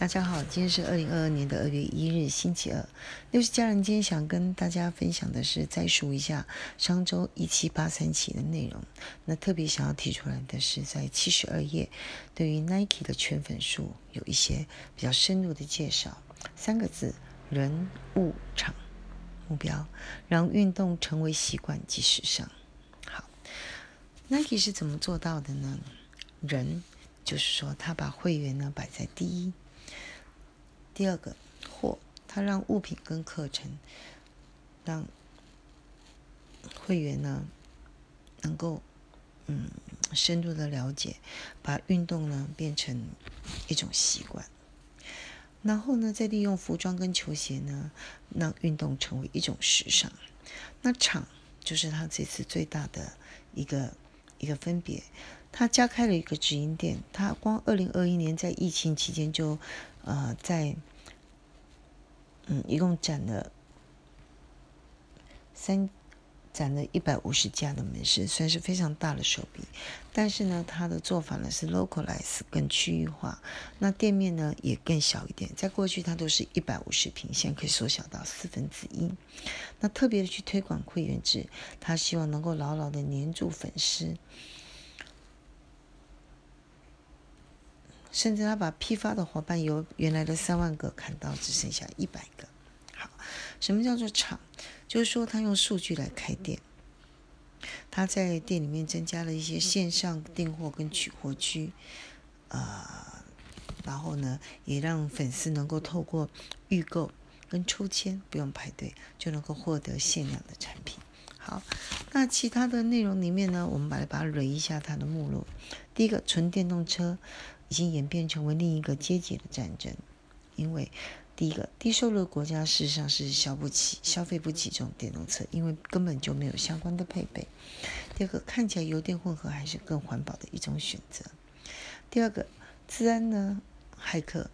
大家好，今天是二零二二年的二月一日，星期二。六十家人今天想跟大家分享的是，再述一下上周一七八三期的内容。那特别想要提出来的是，在七十二页，对于 Nike 的圈粉术有一些比较深入的介绍。三个字：人物场。目标让运动成为习惯及时尚。好，Nike 是怎么做到的呢？人就是说，他把会员呢摆在第一。第二个，货，他让物品跟课程，让会员呢能够嗯深入的了解，把运动呢变成一种习惯。然后呢，再利用服装跟球鞋呢，让运动成为一种时尚。那场就是他这次最大的一个一个分别，他加开了一个直营店，他光二零二一年在疫情期间就呃在。嗯，一共展了三，展了一百五十家的门市，算是非常大的手笔。但是呢，他的做法呢是 localize 更区域化，那店面呢也更小一点。在过去，它都是一百五十平，现在可以缩小到四分之一。那特别的去推广会员制，他希望能够牢牢的黏住粉丝。甚至他把批发的伙伴由原来的三万个砍到只剩下一百个。好，什么叫做厂？就是说他用数据来开店，他在店里面增加了一些线上订货跟取货区，呃，然后呢，也让粉丝能够透过预购跟抽签不用排队就能够获得限量的产品。好，那其他的内容里面呢，我们把它把它捋一下它的目录。第一个，纯电动车。已经演变成为另一个阶级的战争，因为第一个低收入国家事实上是消不起、消费不起这种电动车，因为根本就没有相关的配备。第二个，看起来油电混合还是更环保的一种选择。第二个，治安呢，骇客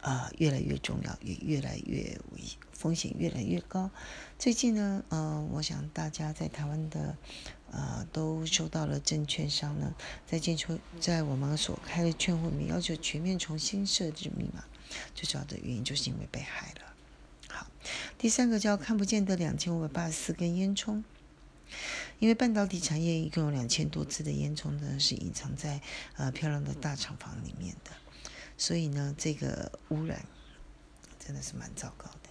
啊越来越重要，也越来越危，风险越来越高。最近呢，呃，我想大家在台湾的。呃，都收到了证券商呢，在进出在我们所开的券会里面要求全面重新设置密码，最主要的原因就是因为被害了。好，第三个叫看不见的两千五百八十四根烟囱，因为半导体产业一共有两千多支的烟囱呢是隐藏在呃漂亮的大厂房里面的，所以呢这个污染真的是蛮糟糕的。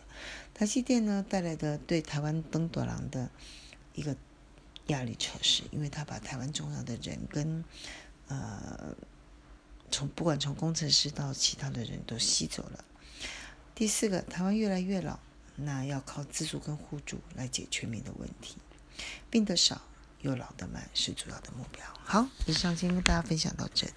台积电呢带来的对台湾登短廊的一个。压力测试，因为他把台湾重要的人跟，呃，从不管从工程师到其他的人都吸走了。第四个，台湾越来越老，那要靠自助跟互助来解决民的问题。病得少又老得慢是主要的目标。好，以上先跟大家分享到这里。